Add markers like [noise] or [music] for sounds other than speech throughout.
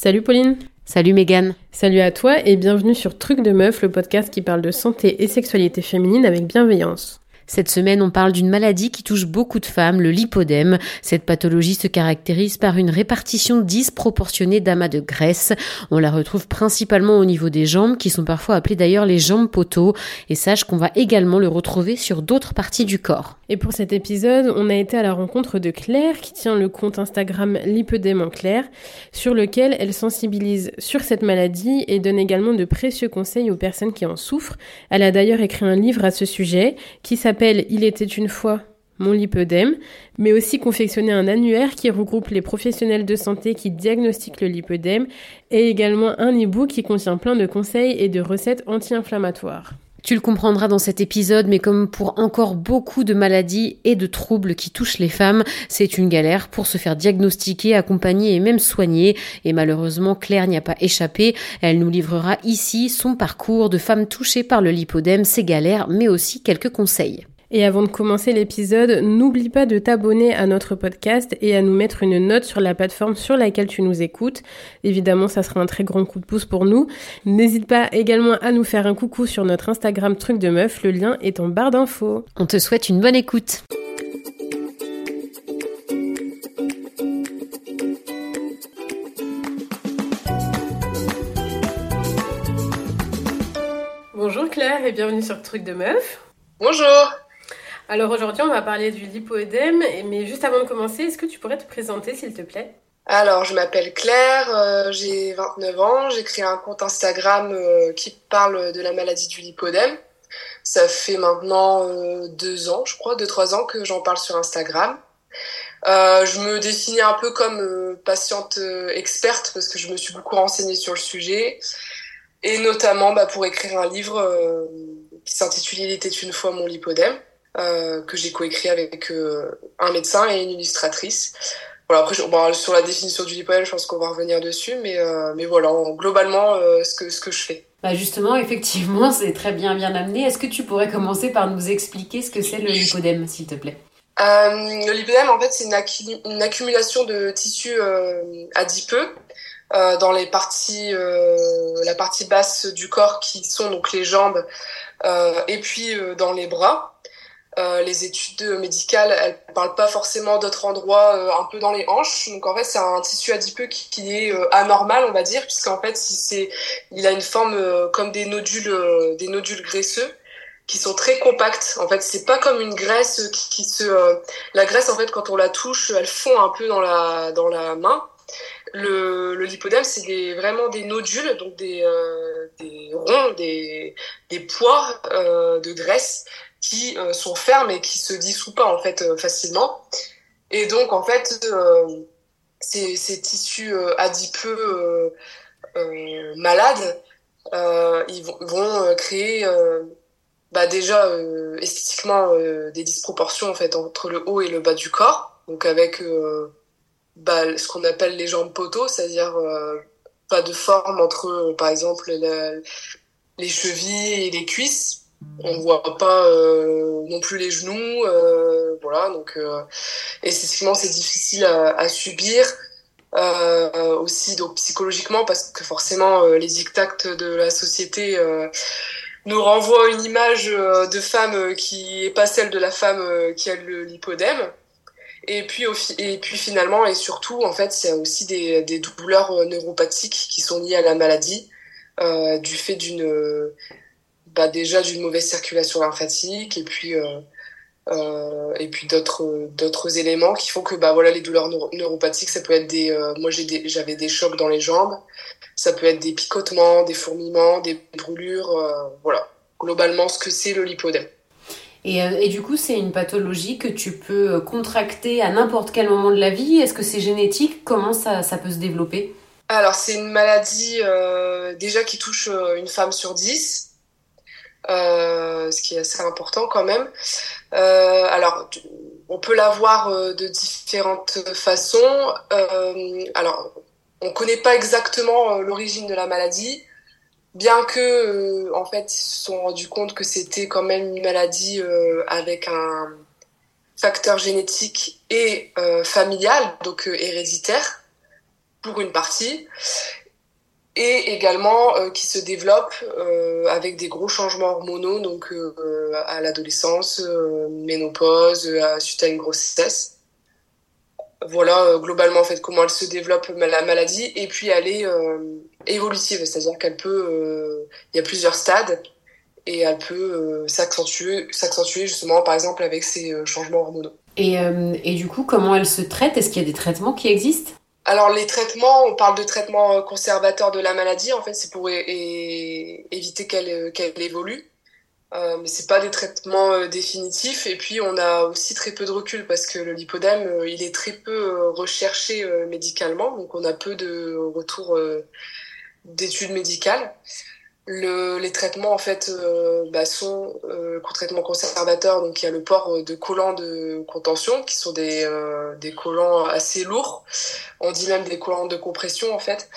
Salut Pauline. Salut Megan. Salut à toi et bienvenue sur Truc de Meuf, le podcast qui parle de santé et sexualité féminine avec bienveillance. Cette semaine, on parle d'une maladie qui touche beaucoup de femmes, le lipodème. Cette pathologie se caractérise par une répartition disproportionnée d'amas de graisse. On la retrouve principalement au niveau des jambes, qui sont parfois appelées d'ailleurs les jambes poteaux. Et sache qu'on va également le retrouver sur d'autres parties du corps. Et pour cet épisode, on a été à la rencontre de Claire, qui tient le compte Instagram Lipodème en clair, sur lequel elle sensibilise sur cette maladie et donne également de précieux conseils aux personnes qui en souffrent. Elle a d'ailleurs écrit un livre à ce sujet, qui s'appelle il était une fois mon lipodème, mais aussi confectionner un annuaire qui regroupe les professionnels de santé qui diagnostiquent le lipodème et également un e-book qui contient plein de conseils et de recettes anti-inflammatoires. Tu le comprendras dans cet épisode, mais comme pour encore beaucoup de maladies et de troubles qui touchent les femmes, c'est une galère pour se faire diagnostiquer, accompagner et même soigner. Et malheureusement, Claire n'y a pas échappé. Elle nous livrera ici son parcours de femme touchée par le lipodème, ses galères, mais aussi quelques conseils. Et avant de commencer l'épisode, n'oublie pas de t'abonner à notre podcast et à nous mettre une note sur la plateforme sur laquelle tu nous écoutes. Évidemment, ça sera un très grand coup de pouce pour nous. N'hésite pas également à nous faire un coucou sur notre Instagram Truc de Meuf, le lien est en barre d'infos. On te souhaite une bonne écoute. Bonjour Claire et bienvenue sur Truc de Meuf. Bonjour alors aujourd'hui, on va parler du lipoédème, mais juste avant de commencer, est-ce que tu pourrais te présenter, s'il te plaît? Alors, je m'appelle Claire, euh, j'ai 29 ans, j'ai créé un compte Instagram euh, qui parle de la maladie du lipodème. Ça fait maintenant euh, deux ans, je crois, deux trois ans que j'en parle sur Instagram. je me définis un peu comme patiente experte parce que je me suis beaucoup renseignée sur le sujet et notamment bah, pour écrire un livre qui s'intitule Il était une fois mon lipodème. Euh, que j'ai coécrit avec euh, un médecin et une illustratrice. Voilà, après, bon, sur la définition du lipodème, je pense qu'on va revenir dessus, mais, euh, mais voilà, globalement, ce, que, ce que je fais. Bah justement, [laughs] effectivement, c'est très bien bien amené. Est-ce que tu pourrais commencer par nous expliquer ce que c'est le lipodème, s'il te plaît? Le lipodème, en fait, c'est une, une, accumulation de tissus adipeux dans les parties, la partie basse du corps qui sont donc les jambes et puis dans les bras. Euh, les études médicales, elles parlent pas forcément d'autres endroits euh, un peu dans les hanches. Donc en fait, c'est un tissu adipeux qui, est euh, anormal, on va dire, puisqu'en fait, il a une forme comme des nodules, des nodules graisseux qui sont très compacts. En fait, c'est pas comme une graisse qui, se, la graisse en fait quand on la touche, elle fond un peu dans la dans la main. Le, le lipodème, c'est des, vraiment des nodules, donc des, des ronds, des, des poids de graisse qui euh, sont fermes et qui se dissouent pas en fait euh, facilement. Et donc en fait, euh, ces, tissus adipeux malades, ils vont, vont créer bah déjà esthétiquement des disproportions en fait entre le haut et le bas du corps donc avec bah, ce qu'on appelle les jambes poteaux c'est-à-dire pas de forme entre par exemple les chevilles et les cuisses on voit pas euh, non plus les genoux euh, voilà donc euh, c'est difficile à, subir. Euh, aussi donc psychologiquement parce que forcément les dictats de la société nous renvoient une image de femme qui est pas celle de la femme qui a le lipodème. Et puis et puis finalement et surtout en fait a aussi des douleurs neuropathiques qui sont liées à la maladie du fait d'une bah, déjà d'une mauvaise circulation lymphatique et puis euh, euh, et puis d'autres d'autres éléments qui font que bah voilà les douleurs neuropathiques ça peut être des euh, moi j'ai j'avais des chocs dans les jambes. Ça peut être des picotements des fourmillements des brûlures voilà. Globalement ce que c'est le lipodème. Et, et, du coup, c'est une pathologie que tu peux contracter à n'importe quel moment de la vie? Est-ce que c'est génétique? Comment ça, ça, peut se développer? Alors, c'est une maladie euh, déjà qui touche une femme sur dix. Euh, ce qui est assez important quand même. Euh, alors, on peut l'avoir euh, de différentes façons. alors, on connaît pas exactement l'origine de la maladie, bien que, en fait, ils se sont rendus compte que c'était quand même une maladie avec un facteur génétique et familial, donc héréditaire pour une partie. Et également euh, qui se développe euh, avec des gros changements hormonaux, donc euh, à l'adolescence, ménopause, suite à une grossesse. Voilà globalement en fait comment elle se développe la maladie et puis elle est évolutive, c'est-à-dire qu'elle peut, il y a plusieurs stades et elle peut s'accentuer, s'accentuer justement par exemple avec ces changements hormonaux. Et, et du coup, comment elle se traite? Est-ce qu'il y a des traitements qui existent? Alors les traitements, on parle de traitements euh, conservateurs de la maladie. En fait, c'est pour éviter qu'elle euh, qu'elle évolue. Euh, mais c'est pas des traitements euh, définitifs. Et puis on a aussi très peu de recul parce que le lipodème, il est très peu recherché médicalement, donc on a peu de retours d'études médicales. Le, les traitements en fait euh, bah, sont euh, traitements conservateurs, donc il y a le port de collants de contention qui sont des, euh, des collants assez lourds. On dit même des collants de compression en fait.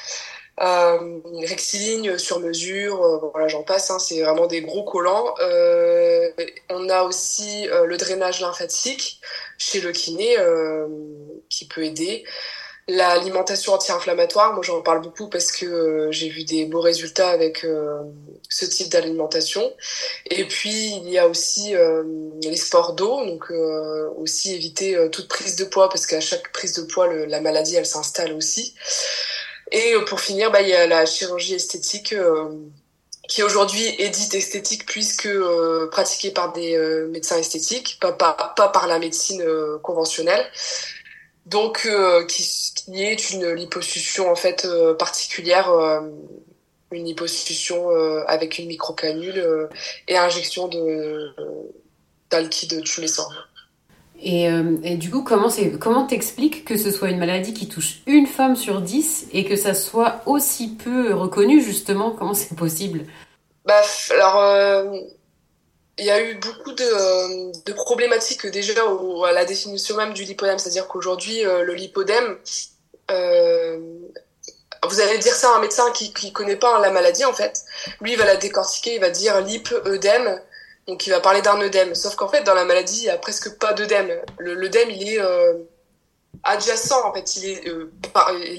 Euh, sur mesure, euh, voilà j'en passe, hein, c'est vraiment des gros collants. Euh, on a aussi le drainage lymphatique chez le kiné qui peut aider. L'alimentation anti-inflammatoire, moi j'en parle beaucoup parce que euh, j'ai vu des beaux résultats avec euh, ce type d'alimentation. Et puis il y a aussi euh, les sports d'eau, donc aussi éviter toute prise de poids parce qu'à chaque prise de poids, la maladie elle s'installe aussi. Et pour finir, bah, il y a la chirurgie esthétique qui aujourd'hui est dite esthétique puisque pratiquée par des médecins esthétiques, pas, par la médecine conventionnelle donc euh, qui, qui, est une liposuction en fait euh, particulière, euh, une liposuction avec une microcanule et injection de d'alkyde tumescent. Et, et, du coup, comment c'est comment t'expliques que ce soit une maladie qui touche une femme sur dix et que ça soit aussi peu reconnu justement? Comment c'est possible? Bah alors il y a eu beaucoup de, euh, de problématiques déjà à la définition même du lipodème, c'est-à-dire qu'aujourd'hui euh, le lipodème, euh, vous allez dire ça à un médecin qui qui connaît pas la maladie en fait, lui il va la décortiquer, il va dire lip œdème, donc il va parler d'un œdème. Sauf qu'en fait dans la maladie il y a presque pas d'œdème. L'œdème il est adjacent en fait.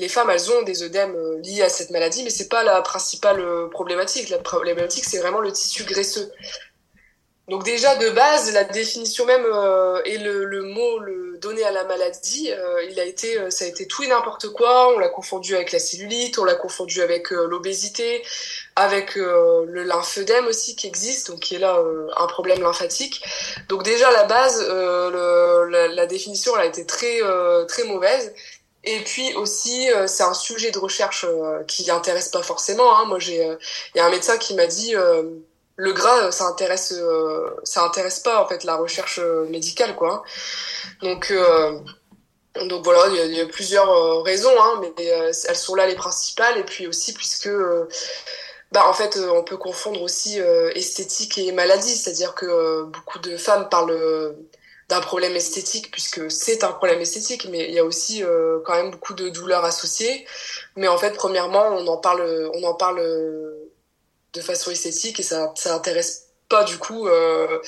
Les femmes elles ont des œdèmes liés à cette maladie, mais c'est pas la principale problématique. La problématique c'est vraiment le tissu graisseux. Donc déjà de base, la définition même euh, et le, le, mot le donné à la maladie, euh, il a été, euh, ça a été tout et n'importe quoi. On l'a confondu avec la cellulite, on l'a confondu avec l'obésité, avec le lymphœdème aussi qui existe, donc qui est là un problème lymphatique. Donc déjà à la base, le, la, la, définition elle a été très très mauvaise. Et puis aussi, c'est un sujet de recherche qui n'intéresse pas forcément. Hein. Moi, j'ai, il y a un médecin qui m'a dit le gras, ça intéresse, euh, ça intéresse pas en fait la recherche euh, médicale, quoi. Donc, euh, donc voilà, il y, a plusieurs raisons, hein, mais elles sont là les principales. Et puis aussi puisque, bah en fait, on peut confondre aussi esthétique et maladie, c'est-à-dire que beaucoup de femmes parlent d'un problème esthétique puisque c'est un problème esthétique mais il y a aussi quand même beaucoup de douleurs associées mais en fait premièrement on en parle on en parle de façon esthétique et ça ça intéresse pas du coup euh,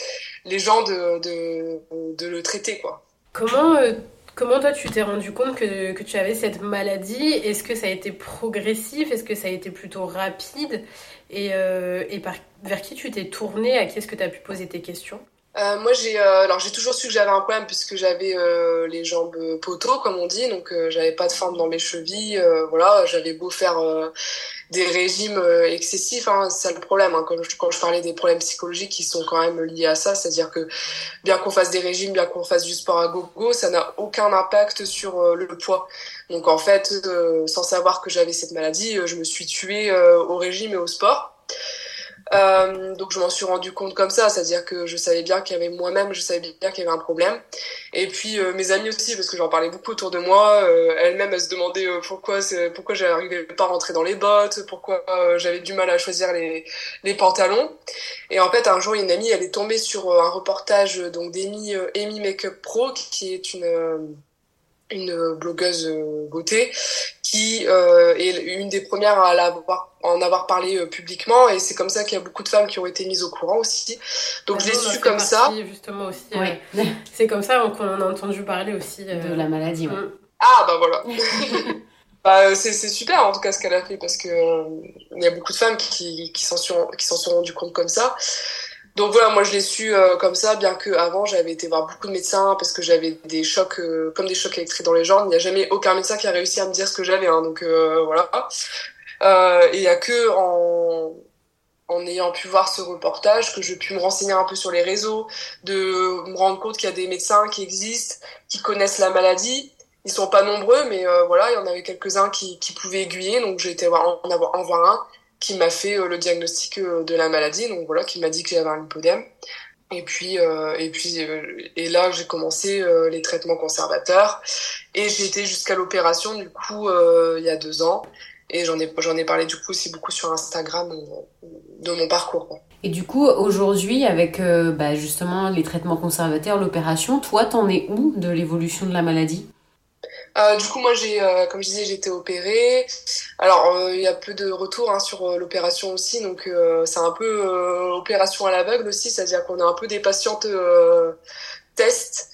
les gens de, de, de, le traiter quoi. Comment euh, comment toi tu t'es rendu compte que, que tu avais cette maladie? Est-ce que ça a été progressif? Est-ce que ça a été plutôt rapide? Et, euh, et par, vers qui tu t'es tourné À qui est-ce que tu as pu poser tes questions? Euh, moi j'ai euh, alors j'ai toujours su que j'avais un problème puisque j'avais euh, les jambes poteaux comme on dit. Donc j'avais pas de forme dans mes chevilles voilà. J'avais beau faire des régimes excessifs hein, c'est ça le problème hein, quand, je, quand je parlais des problèmes psychologiques qui sont quand même liés à ça c'est-à-dire que bien qu'on fasse des régimes bien qu'on fasse du sport à gogo ça n'a aucun impact sur le poids. Donc en fait sans savoir que j'avais cette maladie je me suis tuée au régime et au sport euh, donc je m'en suis rendu compte comme ça, c'est-à-dire que je savais bien qu'il y avait moi-même, je savais bien qu'il y avait un problème. Et puis euh, mes amis aussi, parce que j'en parlais beaucoup autour de moi, euh, elles-mêmes elles se demandaient euh, pourquoi pourquoi j'arrivais pas à rentrer dans les bottes, pourquoi j'avais du mal à choisir les, les pantalons. Et en fait un jour une amie elle est tombée sur un reportage donc d'Amy Amy Makeup Pro qui est une une blogueuse beauté qui euh, est une des premières à l'avoir, en avoir parlé euh, publiquement et c'est comme ça qu'il y a beaucoup de femmes qui ont été mises au courant aussi. Donc je l'ai su comme ça. Justement aussi. Euh, c'est comme ça qu'on a entendu parler aussi de la maladie. Ah bah voilà. [laughs] bah, c'est super en tout cas ce qu'elle a fait parce que il y a beaucoup de femmes qui, qui s'en sont qui s'en sont rendues compte comme ça donc voilà, moi je l'ai su euh, comme ça, bien que avant j'avais été voir beaucoup de médecins parce que j'avais des chocs, euh, comme des chocs électriques dans les jambes. Il n'y a jamais aucun médecin qui a réussi à me dire ce que j'avais, hein, donc euh, voilà. Et il y a que en, en ayant pu voir ce reportage que je pu me renseigner un peu sur les réseaux, de me rendre compte qu'il y a des médecins qui existent, qui connaissent la maladie. Ils sont pas nombreux, mais voilà, il y en avait quelques-uns qui, qui pouvaient aiguiller, donc j'ai été en, avoir, en voir un qui m'a fait euh, le diagnostic euh, de la maladie, donc voilà, qui m'a dit que j'avais un lipodème. Et puis, euh, et puis, et là, j'ai commencé les traitements conservateurs et j'ai été jusqu'à l'opération du coup il y a deux ans. Et j'en ai, j'en ai parlé du coup aussi beaucoup sur Instagram de mon parcours. Et du coup, aujourd'hui, avec bah, justement les traitements conservateurs, l'opération, toi, t'en es où de l'évolution de la maladie? Euh, du coup, moi, j'ai, euh, comme je disais, j'ai été opérée. Alors, euh, il y a peu de retours hein, sur l'opération aussi, donc c'est un peu opération à l'aveugle aussi, c'est-à-dire qu'on a un peu des patientes tests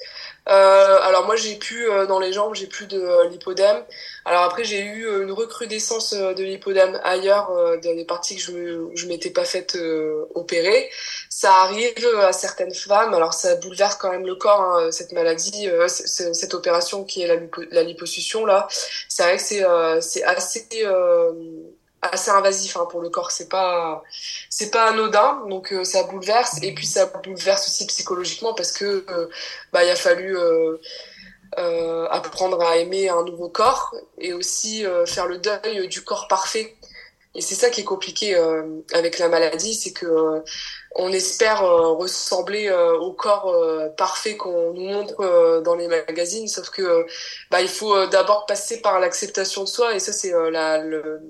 euh, alors moi j'ai plus euh, dans les jambes, j'ai plus de euh, lipodème. Alors après j'ai eu euh, une recrudescence de lipodème ailleurs dans des parties que je je m'étais pas faite opérer. Ça arrive à certaines femmes. Alors ça bouleverse quand même le corps hein, cette maladie, cette opération qui est la, la liposuction là. C'est vrai que c'est c'est assez assez invasif hein, pour le corps. C'est pas c'est pas anodin. Donc euh, ça bouleverse. Et puis ça bouleverse aussi psychologiquement parce que euh, bah il a fallu euh, apprendre à aimer un nouveau corps et aussi faire le deuil du corps parfait. Et c'est ça qui est compliqué avec la maladie. C'est que on espère ressembler au corps parfait qu'on nous montre dans les magazines. Sauf que bah il faut d'abord passer par l'acceptation de soi. Et ça c'est la le,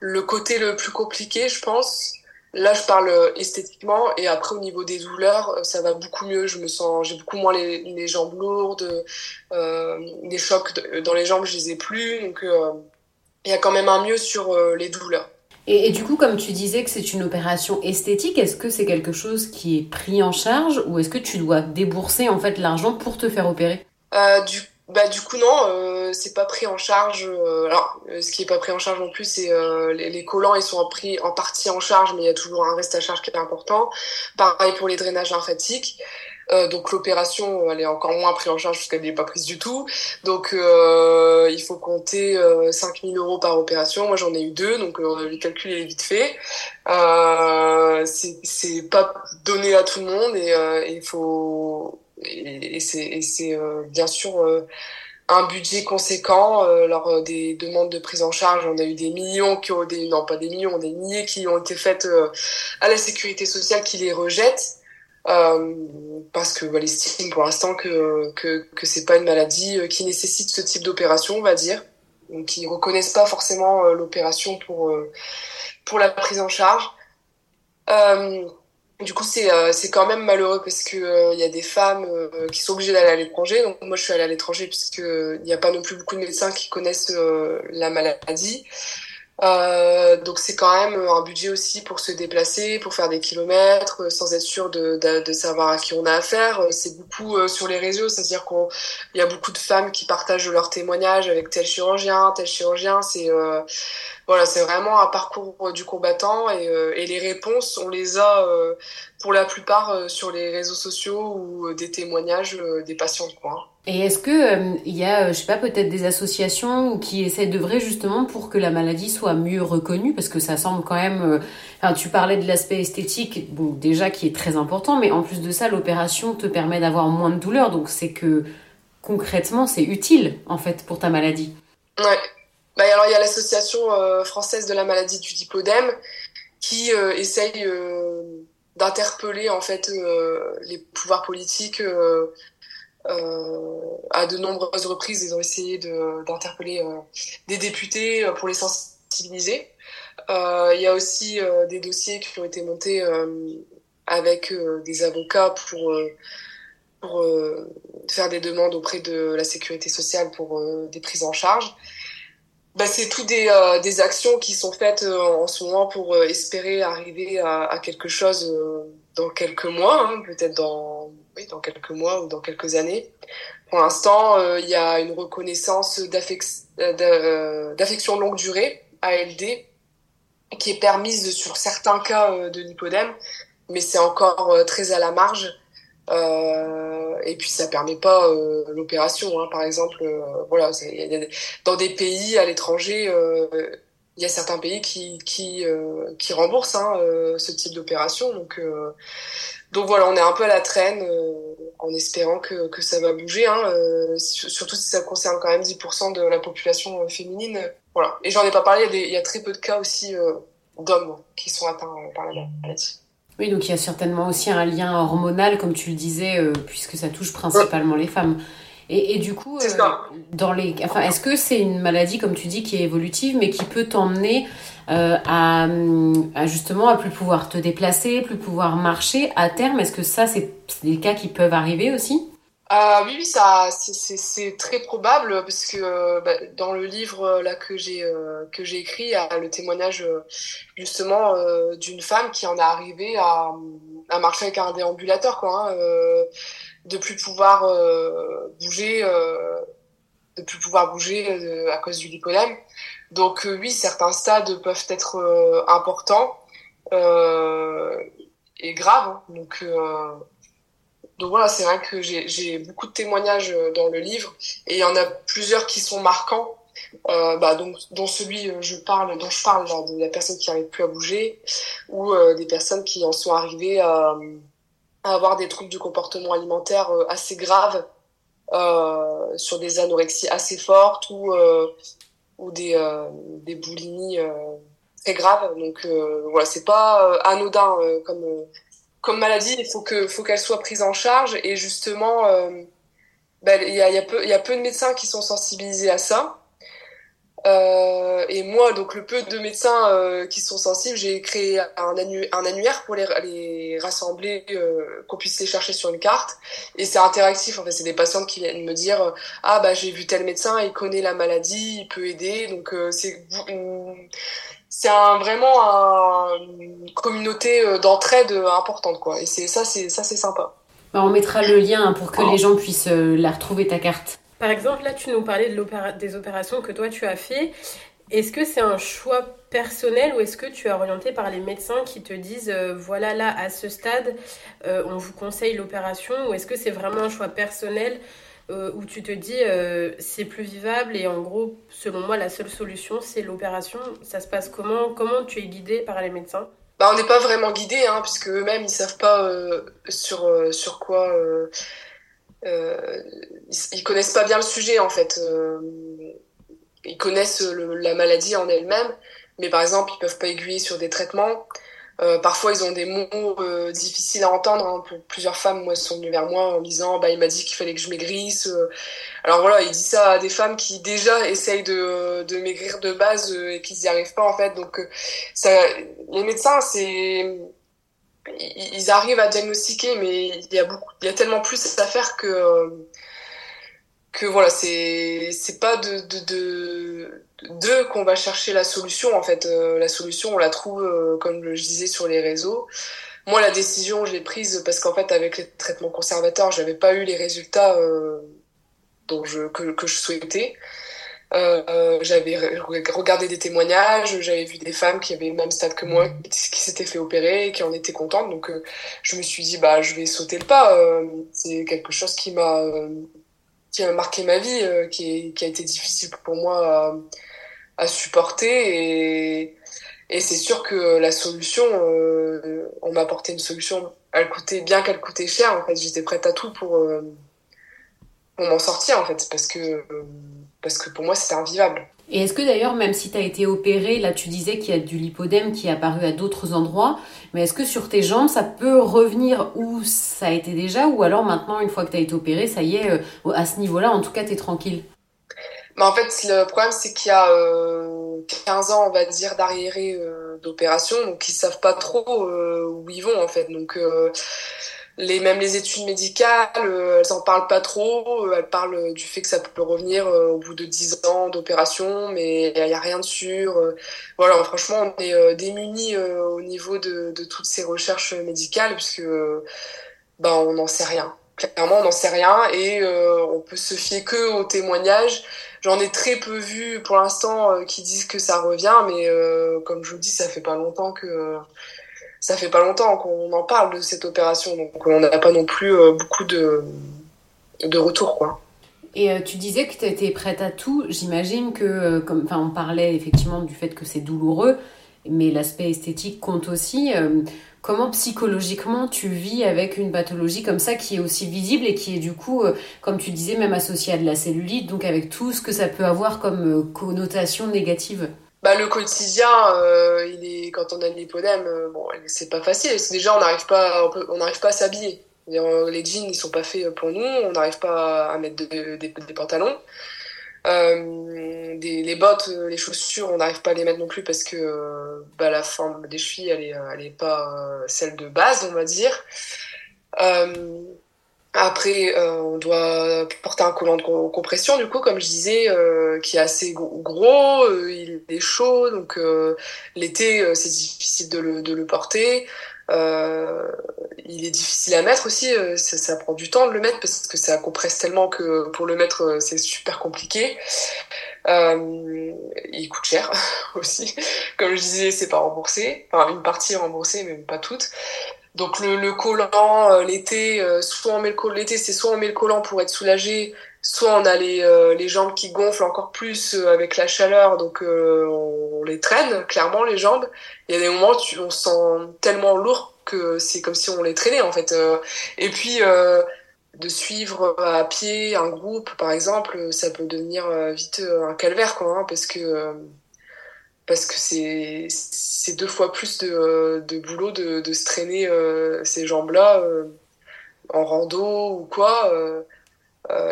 le côté le plus compliqué, je pense, là, je parle euh, esthétiquement et après au niveau des douleurs, euh, ça va beaucoup mieux. Je me sens, j'ai beaucoup moins les, les jambes lourdes, euh, des chocs dans les jambes, je les ai plus. Donc, euh, il y a quand même un mieux sur les douleurs. Et, et, du coup, comme tu disais que c'est une opération esthétique, est-ce que c'est quelque chose qui est pris en charge ou est-ce que tu dois débourser en fait l'argent pour te faire opérer? Du bah du coup non, euh, c'est pas pris en charge. Euh, alors euh, ce qui est pas pris en charge non plus, c'est euh, les, les, collants, ils sont pris en partie en charge, mais il y a toujours un reste à charge qui est important. Pareil pour les drainages lymphatiques. donc l'opération, elle est encore moins prise en charge puisqu'elle n'est pas prise du tout. Donc il faut compter 5000 euros par opération. Moi j'en ai eu deux, donc le calcul est vite fait. c'est pas donné à tout le monde et il faut et, c'est euh, bien sûr euh, un budget conséquent euh, lors des demandes de prise en charge. On a eu des millions qui ont des non pas des millions, des milliers qui ont été faites à la sécurité sociale qui les rejette. Euh, parce que voilà, estime pour l'instant que que que c'est pas une maladie qui nécessite ce type d'opération, on va dire, donc ils reconnaissent pas forcément l'opération pour pour la prise en charge. Euh, du coup, c'est euh, quand même malheureux parce que il euh, y a des femmes euh, qui sont obligées d'aller à l'étranger. Donc moi, je suis allée à l'étranger puisque il n'y a pas non plus beaucoup de médecins qui connaissent la maladie. donc c'est quand même un budget aussi pour se déplacer, pour faire des kilomètres, sans être sûr de, de, de savoir à qui on a affaire. C'est beaucoup sur les réseaux, c'est-à-dire qu'il y a beaucoup de femmes qui partagent leurs témoignages avec tel chirurgien, tel chirurgien. C'est voilà, c'est vraiment un parcours du combattant et, euh, et les réponses, on les a euh, pour la plupart euh, sur les réseaux sociaux ou des témoignages des patients quoi. Et est-ce que il y a, je sais pas, peut-être des associations qui essaient d'œuvrer justement pour que la maladie soit mieux reconnue, parce que ça semble quand même. Enfin, tu parlais de l'aspect esthétique, bon, déjà qui est très important, mais en plus de ça, l'opération te permet d'avoir moins de douleur, donc c'est que concrètement, c'est utile en fait pour ta maladie. Ouais, bah, alors il y a l'association euh, française de la maladie du diplodème qui euh, essaye euh, d'interpeller en fait les pouvoirs politiques à de nombreuses reprises. Ils ont essayé d'interpeller des députés pour les sensibiliser. Il y a aussi des dossiers qui ont été montés avec des avocats pour pour faire des demandes auprès de la sécurité sociale pour des prises en charge. Bah, c'est tout des, euh, des actions qui sont faites euh, en ce moment pour euh, espérer arriver à, à quelque chose dans quelques mois, hein, peut-être dans, oui, dans quelques mois ou dans quelques années. Pour l'instant, il y a une reconnaissance d'affection longue durée, ALD, qui est permise sur certains cas de lipodème, mais c'est encore très à la marge. Euh, et puis ça permet pas euh, l'opération. Hein. Par exemple, euh, voilà, dans des pays à l'étranger, il y a certains pays qui qui qui remboursent hein, ce type d'opération. Donc donc voilà, on est un peu à la traîne en espérant que, que ça va bouger, hein, surtout si ça concerne quand même 10% de la population féminine. Voilà. Et j'en ai pas parlé, il y, a y a très peu de cas aussi d'hommes qui sont atteints par la maladie. Oui, donc il y a certainement aussi un lien hormonal, comme tu le disais, euh, puisque ça touche principalement les femmes. Et, et du coup, euh, dans les, enfin, est-ce que c'est une maladie, comme tu dis, qui est évolutive, mais qui peut t'emmener euh, à, à, justement à plus pouvoir te déplacer, plus pouvoir marcher à terme? Est-ce que ça, c'est des cas qui peuvent arriver aussi? Euh, oui, oui, ça, c'est très probable parce que euh, bah, dans le livre euh, là que j'ai euh, que j'ai écrit, il y a le témoignage justement d'une femme qui en est arrivée à, à marcher avec un déambulateur, quoi, hein, de plus pouvoir bouger, de plus pouvoir bouger à cause du lipodème. Donc oui, certains stades peuvent être importants et graves. Hein. Donc donc voilà, c'est vrai que j'ai beaucoup de témoignages euh, dans le livre et il y en a plusieurs qui sont marquants. Euh, bah, donc, dont celui euh, je parle, dont je parle de la personne qui n'arrive plus à bouger ou euh, des personnes qui en sont arrivées à, à, avoir des troubles du comportement alimentaire assez graves euh, sur des anorexies assez fortes ou ou des des boulimies très graves. Donc voilà, c'est pas anodin comme comme maladie, il faut que faut qu'elle soit prise en charge et justement, euh, ben, il y, a, y, a peu, y a peu de médecins qui sont sensibilisés à ça. Euh, et moi, donc le peu de médecins euh, qui sont sensibles, j'ai créé un, annuaire pour les, les rassembler, euh, qu'on puisse les chercher sur une carte. Et c'est interactif. En fait, c'est des patientes qui viennent me dire ah bah j'ai vu tel médecin, il connaît la maladie, il peut aider. Donc euh, c'est c'est un, vraiment un, une communauté euh, d'entraide euh, importante quoi. Et c'est ça c'est ça c'est sympa. Bah, on mettra le lien pour que les gens puissent euh, la retrouver ta carte. Par exemple là tu nous parlais de des opérations que toi tu as fait. Est-ce que c'est un choix personnel ou est-ce que tu es orienté par les médecins qui te disent voilà là à ce stade on vous conseille l'opération ou est-ce que c'est vraiment un choix personnel euh, où tu te dis euh, c'est plus vivable et en gros, selon moi, la seule solution, c'est l'opération. Ça se passe comment? Comment tu es guidé par les médecins? Bah, On n'est pas vraiment guidé, hein, puisque eux-mêmes, ils savent pas euh, sur, sur quoi... ils, connaissent pas bien le sujet, en fait. ils connaissent la maladie en elle-même, mais par exemple, ils peuvent pas aiguiller sur des traitements. Euh, parfois, ils ont des mots euh, difficiles à entendre. Hein. Plusieurs femmes, moi, sont venues vers moi en me disant, bah, il m'a dit qu'il fallait que je maigrisse. Euh. Alors voilà, il dit ça à des femmes qui déjà essayent de, de maigrir de base et qui n'y arrivent pas en fait. Donc, ça, les médecins, c'est ils arrivent à diagnostiquer, mais il y a beaucoup, il y a tellement plus à faire que que voilà, c'est c'est pas de de, de deux qu'on va chercher la solution en fait euh, la solution on la trouve euh, comme je disais sur les réseaux. Moi la décision je l'ai prise parce qu'en fait avec les traitements conservateurs j'avais pas eu les résultats euh, dont je que, que je souhaitais. Euh, j'avais regardé des témoignages j'avais vu des femmes qui avaient le même stade que moi qui s'étaient fait opérer et qui en étaient contentes. Donc je me suis dit bah je vais sauter le pas c'est quelque chose qui m'a qui a marqué ma vie, qui, qui, a été difficile pour moi à supporter et, et c'est sûr que la solution, euh, on m'a apporté une solution. Elle coûtait bien qu'elle coûtait cher. En fait, j'étais prête à tout pour euh, pour m'en sortir en fait, parce que parce que pour moi c'était invivable. Et est-ce que d'ailleurs, même si tu as été opéré, là tu disais qu'il y a du lipodème qui est apparu à d'autres endroits, mais est-ce que sur tes jambes ça peut revenir où ça a été déjà, ou alors maintenant, une fois que tu as été opéré, ça y est, euh, à ce niveau-là, en tout cas, tu es tranquille? Mais en fait, le problème, c'est qu'il y a euh, 15 ans, on va dire, d'arriéré euh, d'opération, donc ils savent pas trop euh, où ils vont, en fait. Donc, euh, les même les études médicales, elles en parlent pas trop. Elles parlent du fait que ça peut revenir au bout de 10 ans d'opération, mais il y a rien de sûr. Voilà, franchement, on est démunis au niveau de, de, toutes ces recherches médicales puisque bah on n'en sait rien. Clairement, on n'en sait rien et on peut se fier que aux témoignages J'en ai très peu vu pour l'instant euh, qui disent que ça revient, mais euh, comme je vous dis, ça fait pas longtemps que ça fait pas longtemps qu'on en parle de cette opération, donc on n'a pas non plus euh, beaucoup de de retours quoi. Et tu disais que tu étais prête à tout. J'imagine que, enfin, on parlait effectivement du fait que c'est douloureux, mais l'aspect esthétique compte aussi. Comment psychologiquement tu vis avec une pathologie comme ça qui est aussi visible et qui est du coup, euh, comme tu disais, même associée à de la cellulite, donc avec tout ce que ça peut avoir comme euh, connotation négative? Bah, le quotidien, euh, il est quand on a une lipodème, bon, c'est pas facile. Déjà, on n'arrive pas, on n'arrive pas à s'habiller. Les jeans, ils sont pas faits pour nous. On n'arrive pas à mettre des, pantalons. Euh, les bottes, euh, les chaussures, on n'arrive pas à les mettre non plus parce que euh, bah, la forme des chevilles, elle est, elle est pas celle de base, on va dire. Après, on doit porter un collant de compression, du coup, comme je disais, qui est assez gros, il est chaud, donc l'été, c'est difficile de le, de le porter. Euh, il est difficile à mettre aussi, euh, ça, ça, prend du temps de le mettre parce que ça compresse tellement que pour le mettre euh, c'est super compliqué. Euh, il coûte cher [laughs] aussi. Comme je disais, c'est pas remboursé. Enfin, une partie est remboursée, mais pas toute. Donc le, le collant l'été, soit on met le collant l'été, c'est soit on met le collant pour être soulagé, soit on a les, les jambes qui gonflent encore plus avec la chaleur, donc on, les traîne clairement les jambes. Il y a des moments où on se sent tellement lourd que c'est comme si on les traînait en fait. Euh, et puis euh, de suivre à pied un groupe, par exemple, ça peut devenir euh, vite un calvaire, quoi, hein, parce que parce que c'est c'est deux fois plus de, de boulot de, de se traîner ces jambes-là en rando ou quoi.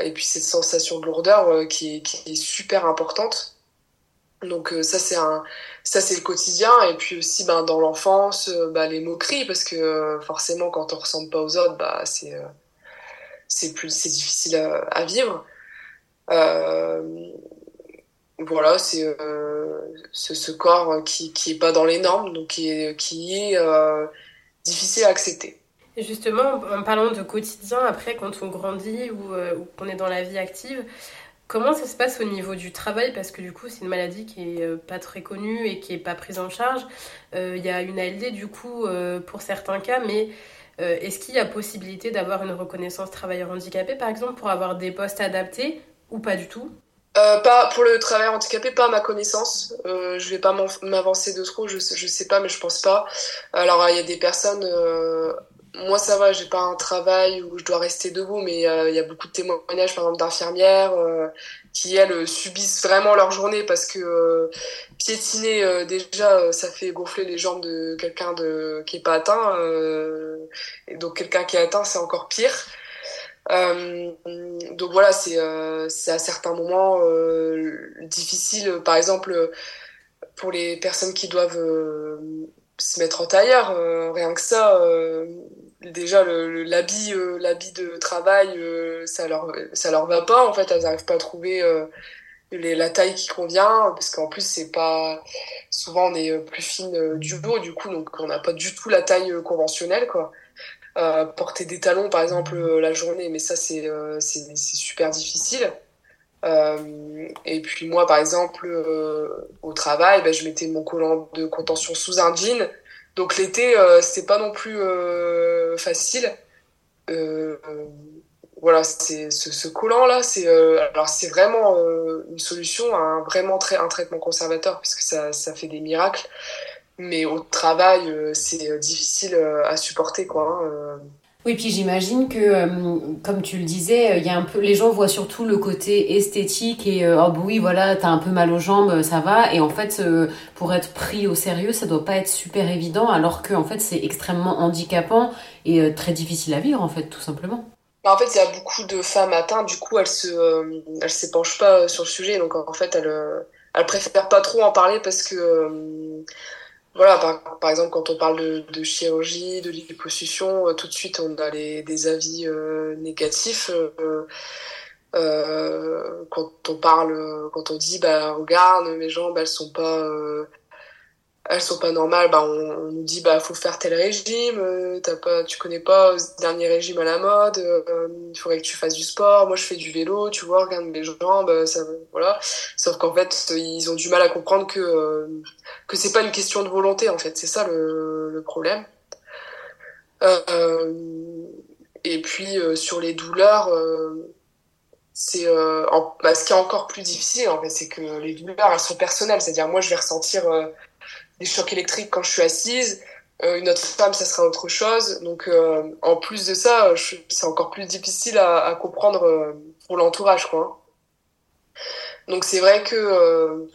et puis cette sensation de lourdeur qui, est, qui est super importante. Donc ça c'est un ça c'est le quotidien et puis aussi ben dans l'enfance euh, bah, les moqueries parce que euh, forcément quand on ressemble pas aux autres bah c'est euh, c'est plus c'est difficile à, vivre voilà c'est ce, ce, corps qui qui est pas dans les normes donc qui est est difficile à accepter. Justement en parlant de quotidien après quand on grandit ou, ou qu'on est dans la vie active Comment ça se passe au niveau du travail? Parce que du coup, c'est une maladie qui est euh, pas très connue et qui est pas prise en charge. Euh, il y a une ALD du coup euh, pour certains cas, mais est-ce qu'il y a possibilité d'avoir une reconnaissance travailleur handicapé, par exemple, pour avoir des postes adaptés ou pas du tout? Pas pour le travailleur handicapé, pas à ma connaissance. Euh, je vais pas m'avancer de trop, je, je sais pas, mais je pense pas. Alors il y a des personnes moi ça va, j'ai pas un travail où je dois rester debout, mais euh, il y a beaucoup de témoignages par exemple d'infirmières euh, qui elles subissent vraiment leur journée parce que euh, piétiner déjà ça fait gonfler les jambes de quelqu'un de qui est pas atteint, et donc quelqu'un qui est atteint c'est encore pire. Donc voilà, c'est c'est à certains moments difficile. Par exemple, pour les personnes qui doivent se mettre en tailleur, rien que ça, déjà l'habit euh, l'habit de travail euh, ça leur ça leur va pas en fait elles n'arrivent pas à trouver euh, les, la taille qui convient parce qu'en plus c'est pas souvent on est plus fine du dos du coup donc on n'a pas du tout la taille conventionnelle quoi porter des talons par exemple la journée mais ça c'est c'est super difficile et puis moi par exemple au travail ben, je mettais mon collant de contention sous un jean donc l'été, euh, c'est pas non plus euh, facile. Euh, voilà, c'est ce, collant là, c'est alors c'est vraiment une solution, un vraiment très un traitement conservateur puisque ça ça fait des miracles. Mais au travail, c'est difficile à supporter quoi. Hein, oui, puis j'imagine que, euh, comme tu le disais, il y a un peu, les gens voient surtout le côté esthétique et euh, oh bah oui, voilà, t'as un peu mal aux jambes, ça va. Et en fait, euh, pour être pris au sérieux, ça doit pas être super évident, alors que en fait, c'est extrêmement handicapant et très difficile à vivre, en fait, tout simplement. Bah, en fait, il y a beaucoup de femmes atteintes, du coup, elles se, elles s'épanchent pas sur le sujet, donc en fait, elles, elles préfèrent pas trop en parler parce que voilà, par, exemple, quand on parle de, chirurgie, de liposuction, tout de suite on a les, des avis négatifs. quand on parle, quand on dit, bah regarde, mes jambes, elles sont pas elles sont pas normales, bah on, nous dit bah faut faire tel régime, euh, t'as pas, tu connais pas ce dernier régime à la mode, euh, il faudrait que tu fasses du sport. Moi je fais du vélo, tu vois, regarde mes jambes, ça, voilà. Sauf qu'en fait ils ont du mal à comprendre que euh, que c'est pas une question de volonté en fait, c'est ça le, le problème. Euh, et puis sur les douleurs, c'est bah, ce qui est encore plus difficile en fait, c'est que les douleurs elles sont personnelles, c'est-à-dire moi je vais ressentir des chocs électriques quand je suis assise. Euh, une autre femme, ça sera autre chose. Donc, euh, en plus de ça, c'est encore plus difficile à, à comprendre euh, pour l'entourage, quoi. Donc, c'est vrai que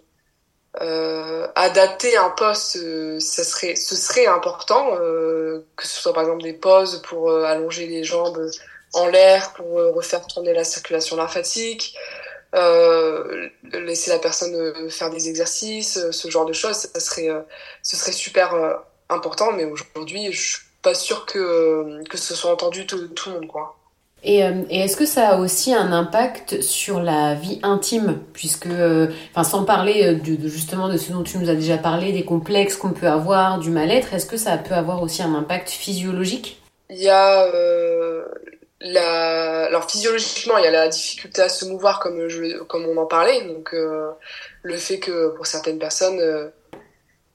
adapter un poste, ça serait, ce serait important, que ce soit par exemple des pauses pour allonger les jambes en l'air, pour refaire tourner la circulation lymphatique, euh, laisser la personne euh, faire des exercices, euh, ce genre de choses, ça serait, ce serait super important. Mais aujourd'hui, je suis pas sûre que, que ce soit entendu tout, tout le monde, quoi. Et, et est-ce que ça a aussi un impact sur la vie intime, puisque, enfin, sans parler de, justement de ce dont tu nous as déjà parlé, des complexes qu'on peut avoir, du mal-être, est-ce que ça peut avoir aussi un impact physiologique? Il y a euh, la... alors physiologiquement, il y a la difficulté à se mouvoir comme je, comme on en parlait. Donc euh, le fait que pour certaines personnes, euh,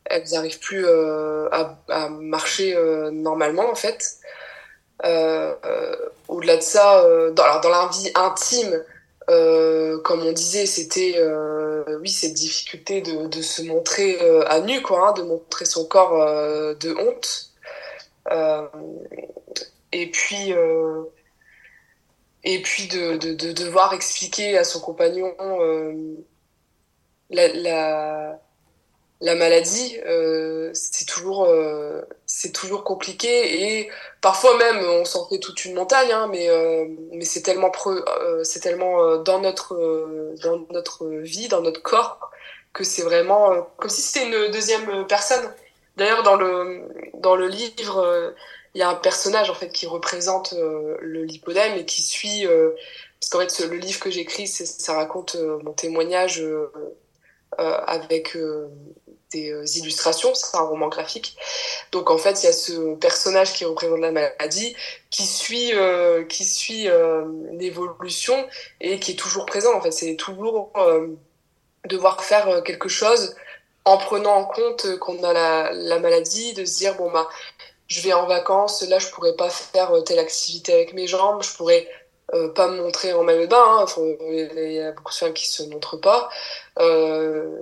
elles n'arrivent plus euh, à, à, marcher normalement en fait. Au-delà de ça, dans, alors, dans la vie intime, comme on disait, c'était oui cette difficulté de, de se montrer à nu, quoi, hein, de montrer son corps de honte. et puis et puis de, de, de, devoir expliquer à son compagnon euh, la, la, la, maladie, euh, c'est toujours, euh, c'est toujours compliqué et parfois même on s'en fait toute une montagne, hein, mais, euh, mais c'est tellement, euh, c'est tellement dans, notre, dans notre vie, dans notre corps, que c'est vraiment comme si c'était une deuxième personne. D'ailleurs, dans le, dans le livre, il y a un personnage en fait qui représente euh, le lipodème et qui suit euh, parce qu'en fait le livre que j'écris ça raconte euh, mon témoignage avec des illustrations. C'est un roman graphique. Donc en fait il y a ce personnage qui représente la maladie qui suit qui suit l'évolution et qui est toujours présent en fait. C'est toujours devoir faire quelque chose en prenant en compte qu'on a la, la, maladie, de se dire bon bah je vais en vacances, là je pourrais pas faire euh, telle activité avec mes jambes, je pourrais euh, pas me montrer en maillot de bain. Hein. il y a beaucoup de femmes qui se montrent pas. Euh,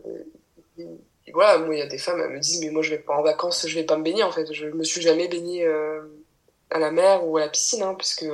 voilà, moi il y a des femmes, elles me disent mais moi je vais pas en vacances, je vais pas me baigner en fait. Je me suis jamais baignée à la mer ou à la piscine hein, puisque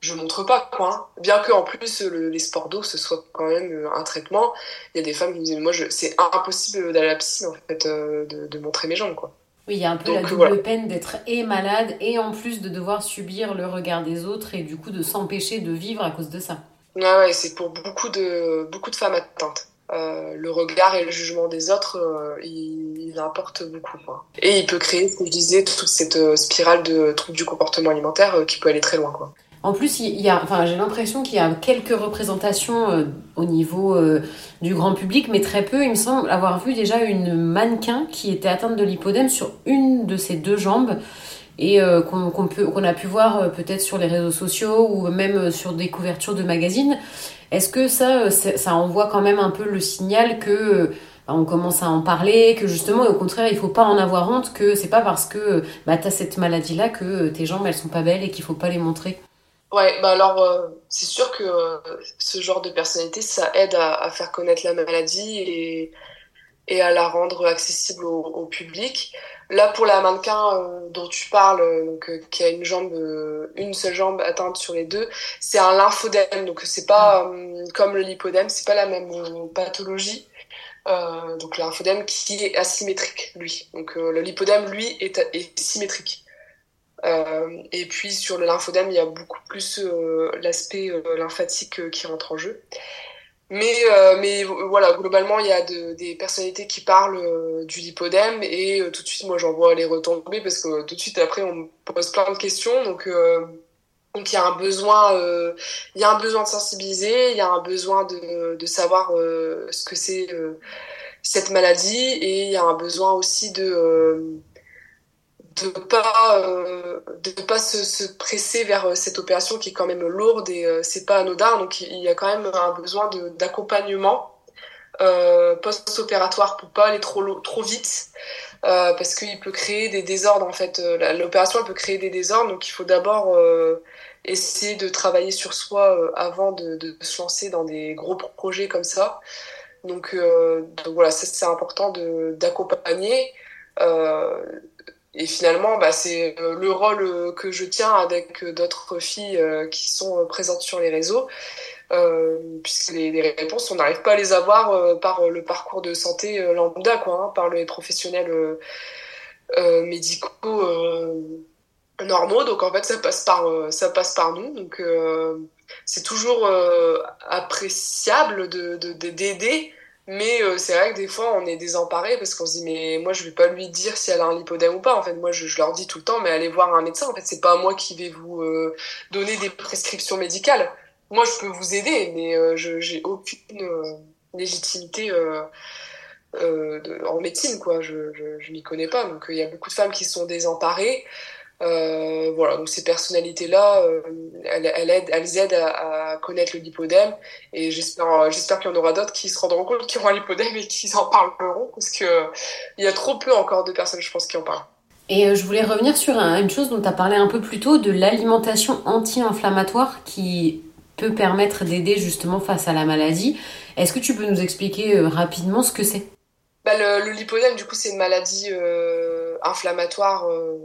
je montre pas quoi. Hein. Bien que en plus les sports d'eau ce soit quand même un traitement, il y a des femmes qui me disent moi c'est impossible d'aller à la piscine en fait de, de montrer mes jambes quoi. Oui, il y a un peu la double peine d'être et malade et en plus de devoir subir le regard des autres et du coup de s'empêcher de vivre à cause de ça. Ouais, ouais, c'est pour beaucoup de, beaucoup de femmes atteintes. Euh, le regard et le jugement des autres, euh, il, il, importe beaucoup. Quoi. Et il peut créer, comme je disais, toute cette euh, spirale de troubles du comportement alimentaire euh, qui peut aller très loin. Quoi. En plus, j'ai l'impression qu'il y a quelques représentations euh, au niveau euh, du grand public, mais très peu. Il me semble avoir vu déjà une mannequin qui était atteinte de lipodème sur une de ses deux jambes et euh, qu'on a pu voir peut-être sur les réseaux sociaux ou même sur des couvertures de magazines. Est-ce que ça, ça envoie quand même un peu le signal que bah, on commence à en parler, que justement, au contraire, il faut pas en avoir honte, que c'est pas parce que bah, tu as cette maladie-là que tes jambes, elles sont pas belles et qu'il faut pas les montrer? Ouais, bah alors euh, c'est sûr que euh, ce genre de personnalité, ça aide à, à, faire connaître la maladie et, et à la rendre accessible au, au public. Là, pour la mannequin euh, dont tu parles, donc qui a une jambe, une seule jambe atteinte sur les deux, c'est un lymphodème, donc c'est pas comme le lipodème, c'est pas la même pathologie. donc le lymphodème qui est asymétrique, lui. Donc le lipodème, lui, est, est symétrique. Euh, et puis sur le lymphodème, il y a beaucoup plus euh, l'aspect euh, lymphatique qui rentre en jeu. Mais, mais voilà, globalement, il y a des personnalités qui parlent du lipodème et tout de suite, moi, j'en vois les retombées parce que tout de suite après, on me pose plein de questions. Donc, donc il y a un besoin, il y a un besoin de sensibiliser, il y a un besoin de, de savoir ce que c'est cette maladie et il y a un besoin aussi de de pas de pas se, se, presser vers cette opération qui est quand même lourde et c'est pas anodin. Donc il y a quand même un besoin d'accompagnement post-opératoire pour pas aller trop trop vite. parce qu'il peut créer des désordres en fait. L'opération elle peut créer des désordres, donc il faut d'abord essayer de travailler sur soi euh, avant de, de, se lancer dans des gros projets comme ça. Donc, euh, donc voilà, c'est important d'accompagner. Euh, et finalement, bah, c'est euh, le rôle que je tiens avec d'autres filles qui sont présentes sur les réseaux, euh, puisque les, réponses, on n'arrive pas à les avoir par le parcours de santé lambda, quoi, hein, par les professionnels médicaux normaux. Donc en fait ça passe par euh, ça passe par nous. Donc euh, c'est toujours euh, appréciable de d'aider mais c'est vrai que des fois on est désemparé parce qu'on se dit mais moi je vais pas lui dire si elle a un lipodème ou pas. En fait moi je, je leur dis tout le temps mais allez voir un médecin. En fait c'est pas moi qui vais vous donner des prescriptions médicales. Moi je peux vous aider mais je j'ai aucune légitimité en médecine quoi. Je je, je connais pas. Donc il y a beaucoup de femmes qui sont désemparées euh, voilà, donc ces personnalités-là, euh, elles, elles, aident, elles aident à, à connaître le lipodème et j'espère, j'espère qu'il y en aura d'autres qui se rendront compte qu'ils auront un lipodème et qui en parleront parce que il y a trop peu encore de personnes, je pense, qui en parlent. Et euh, je voulais revenir sur une chose dont tu as parlé un peu plus tôt, de l'alimentation anti-inflammatoire qui peut permettre d'aider justement face à la maladie. Est-ce que tu peux nous expliquer rapidement ce que c'est? Bah, le, le, lipodème, du coup, c'est une maladie euh, inflammatoire euh,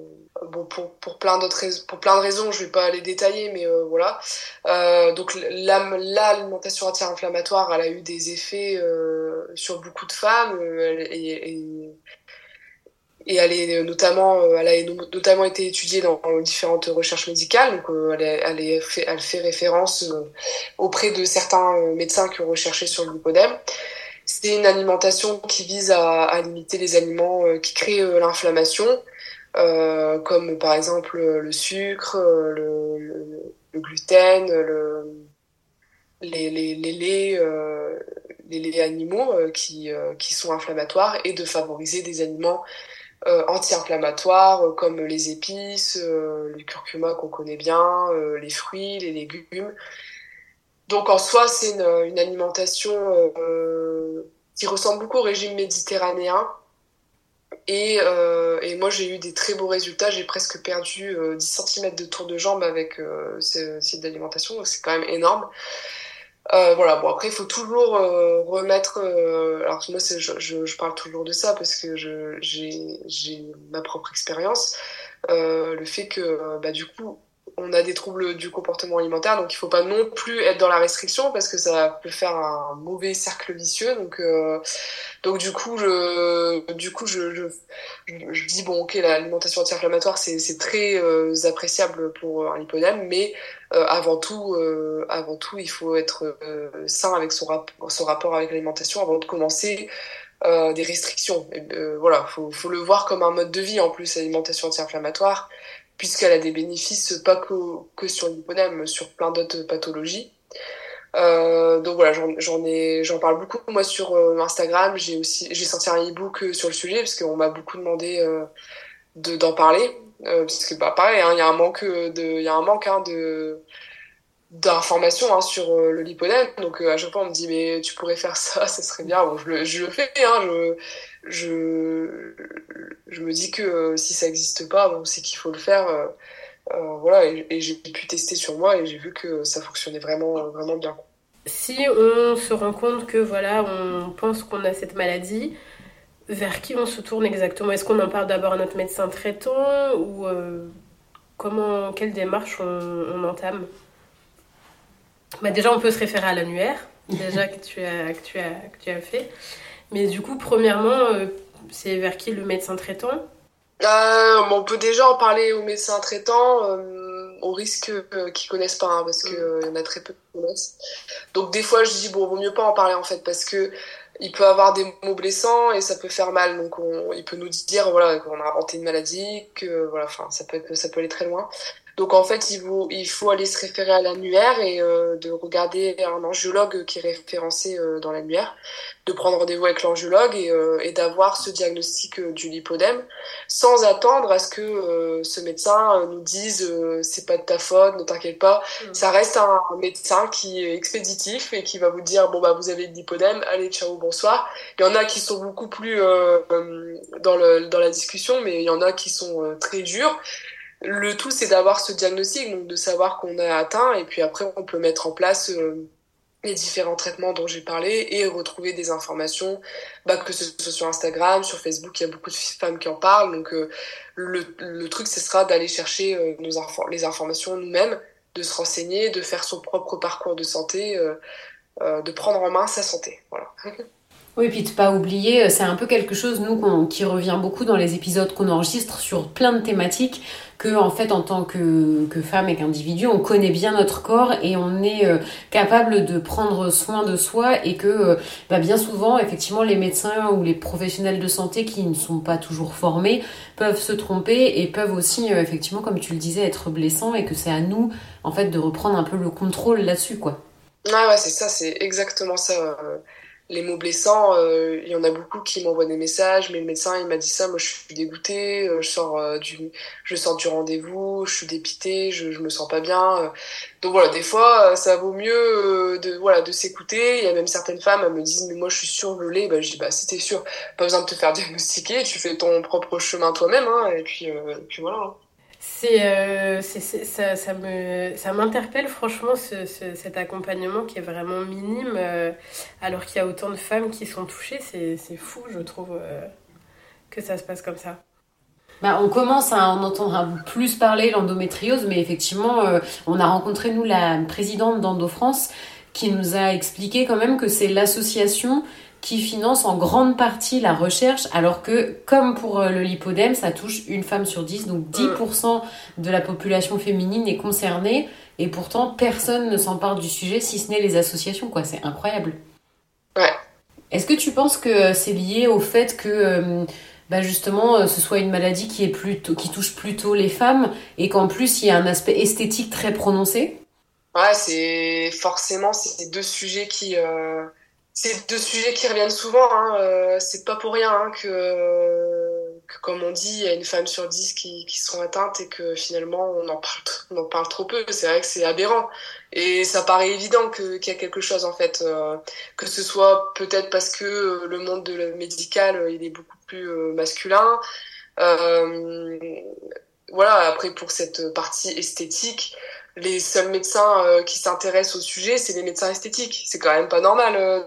bon pour, pour plein d'autres pour plein de raisons je vais pas les détailler mais euh, voilà. Euh, donc l'alimentation anti-inflammatoire elle a eu des effets euh, sur beaucoup de femmes euh, et, et, elle est notamment elle a notamment été étudiée dans différentes recherches médicales donc elle, fait, référence auprès de certains médecins qui ont recherché sur le lipodème. C'est une alimentation qui vise à limiter les aliments qui créent l'inflammation euh, comme par exemple le sucre, le, le, le gluten, le, les, les, les laits, euh, les laits animaux euh, qui, euh, qui sont inflammatoires et de favoriser des aliments euh, anti-inflammatoires comme les épices, le curcuma qu'on connaît bien, les fruits, les légumes. Donc en soi, c'est une, une, alimentation qui ressemble beaucoup au régime méditerranéen, et, euh, et moi, j'ai eu des très beaux résultats. J'ai presque perdu euh, 10 cm de tour de jambe avec euh, ce site d'alimentation, donc c'est quand même énorme. Euh, voilà, bon après il faut toujours euh, remettre. Euh, alors moi je, parle toujours de ça parce que j'ai ma propre expérience. Euh, le fait que bah, du coup on a des troubles du comportement alimentaire, donc il faut pas non plus être dans la restriction parce que ça peut faire un mauvais cercle vicieux. Donc, euh, donc du coup, je, du coup, je, je, je dis bon, ok, l'alimentation anti-inflammatoire c'est très euh, appréciable pour un lipodème, mais euh, avant tout, euh, avant tout, il faut être euh, sain avec son, rap son rapport avec l'alimentation avant de commencer. des restrictions. Et, voilà, faut, faut le voir comme un mode de vie en plus, l'alimentation anti-inflammatoire puisqu'elle a des bénéfices pas que, que sur l'hyponème, sur plein d'autres pathologies. Euh, donc voilà, j'en ai, j'en parle beaucoup moi sur euh, Instagram. J'ai aussi, j'ai sorti un e-book euh, sur le sujet parce qu'on m'a beaucoup demandé de d'en parler. Parce que bah pareil, hein, il y a un manque de, il y a un manque hein, de d'informations hein, sur euh, le lipodème. Donc à chaque fois on me dit mais tu pourrais faire ça, [laughs] ça serait bien. Bon, je le, je le fais. Hein, je, je, je me dis que euh, si ça n'existe pas, bon, c'est qu'il faut le faire. Euh, euh, voilà, et, j'ai pu tester sur moi et j'ai vu que ça fonctionnait vraiment, vraiment bien. Si on se rend compte que voilà, on pense qu'on a cette maladie, vers qui on se tourne exactement? Est-ce qu'on en parle d'abord à notre médecin traitant ou euh, comment, quelle démarche on entame? Bah Déjà, on peut se référer à l'annuaire, déjà que tu as, que tu as, que tu as fait. Mais du coup, premièrement, euh, c'est vers qui le médecin traitant? Euh, On peut déjà en parler au médecin traitant. Euh, au risque qu'ils connaissent pas, hein, parce que y en a très peu qui connaissent. Donc des fois, je dis bon, vaut mieux pas en parler en fait, parce que il peut avoir des mots blessants et ça peut faire mal. Donc on, il peut nous dire voilà qu'on a inventé une maladie, que voilà, enfin ça peut ça peut aller très loin. Donc en fait, il faut, il faut aller se référer à l'annuaire et euh, de regarder un angiologue qui est référencé euh, dans l'annuaire, de prendre rendez-vous avec l'angiologue et, euh, et d'avoir ce diagnostic euh, du lipodème sans attendre à ce que ce médecin nous dise c'est pas de ta faute, ne t'inquiète pas. Mmh. Ça reste un, médecin qui est expéditif et qui va vous dire bon bah vous avez le lipodème, allez ciao bonsoir. Il y en a qui sont beaucoup plus dans le dans la discussion, mais il y en a qui sont très durs le tout, c'est d'avoir ce diagnostic, donc de savoir qu'on est atteint, et puis après, on peut mettre en place euh, les différents traitements dont j'ai parlé et retrouver des informations, bah, que ce soit sur Instagram, sur Facebook, il y a beaucoup de femmes qui en parlent. Donc euh, le, truc, ce sera d'aller chercher euh, nos les informations nous-mêmes, de se renseigner, de faire son propre parcours de santé, de prendre en main sa santé. [laughs] Oui, puis de pas oublier, c'est un peu quelque chose, nous, qui revient beaucoup dans les épisodes qu'on enregistre sur plein de thématiques que en fait en tant que, que femme et qu'individu on connaît bien notre corps et on est euh, capable de prendre soin de soi et que euh, bah, bien souvent effectivement les médecins ou les professionnels de santé qui ne sont pas toujours formés peuvent se tromper et peuvent aussi euh, effectivement comme tu le disais être blessants et que c'est à nous en fait de reprendre un peu le contrôle là-dessus quoi. Ah ouais c'est ça c'est exactement ça les mots blessants, euh, il y en a beaucoup qui m'envoient des messages, mais le médecin il m'a dit ça, moi je suis dégoûtée, euh, je sors euh, du, je sors du rendez-vous, je suis dépitée, je, je me sens pas bien. Donc voilà, des fois ça vaut mieux de voilà de s'écouter. Il y a même certaines femmes elles me disent mais moi je suis survolée, bah je dis bah si t'es pas besoin de te faire [laughs] diagnostiquer, tu fais ton propre chemin toi-même, hein, et puis, et puis voilà. C'est, euh, ça, ça, me, ça m'interpelle franchement ce, cet accompagnement qui est vraiment minime euh, alors qu'il y a autant de femmes qui sont touchées. C'est, c'est fou, je trouve, euh, que ça se passe comme ça. Bah, on commence à en entendre plus parler l'endométriose, mais effectivement, euh, on a rencontré nous la présidente d'Endo France qui nous a expliqué quand même que c'est l'association qui finance en grande partie la recherche, alors que, comme pour euh, le lipodème, ça touche une femme sur dix, donc 10% de la population féminine est concernée, et pourtant personne ne s'empare du sujet, si ce n'est les associations, quoi. C'est incroyable. Ouais. Est-ce que tu penses que c'est lié au fait que, euh, bah justement, euh, ce soit une maladie qui, est plutôt, qui touche plutôt les femmes, et qu'en plus il y a un aspect esthétique très prononcé? Ouais, c'est forcément ces deux sujets qui c'est deux sujets qui reviennent souvent. Hein. Euh, c'est pas pour rien hein, que, que, comme on dit, il y a une femme sur dix qui, qui sont atteintes et que finalement on en parle, on en parle trop peu. C'est vrai que c'est aberrant. Et ça paraît évident qu'il y a quelque chose en fait, euh, que ce soit peut-être parce que le monde de médical il est beaucoup plus euh, masculin. Euh, voilà. Après pour cette partie esthétique, les seuls médecins euh, qui s'intéressent au sujet, c'est les médecins esthétiques. C'est quand même pas normal euh,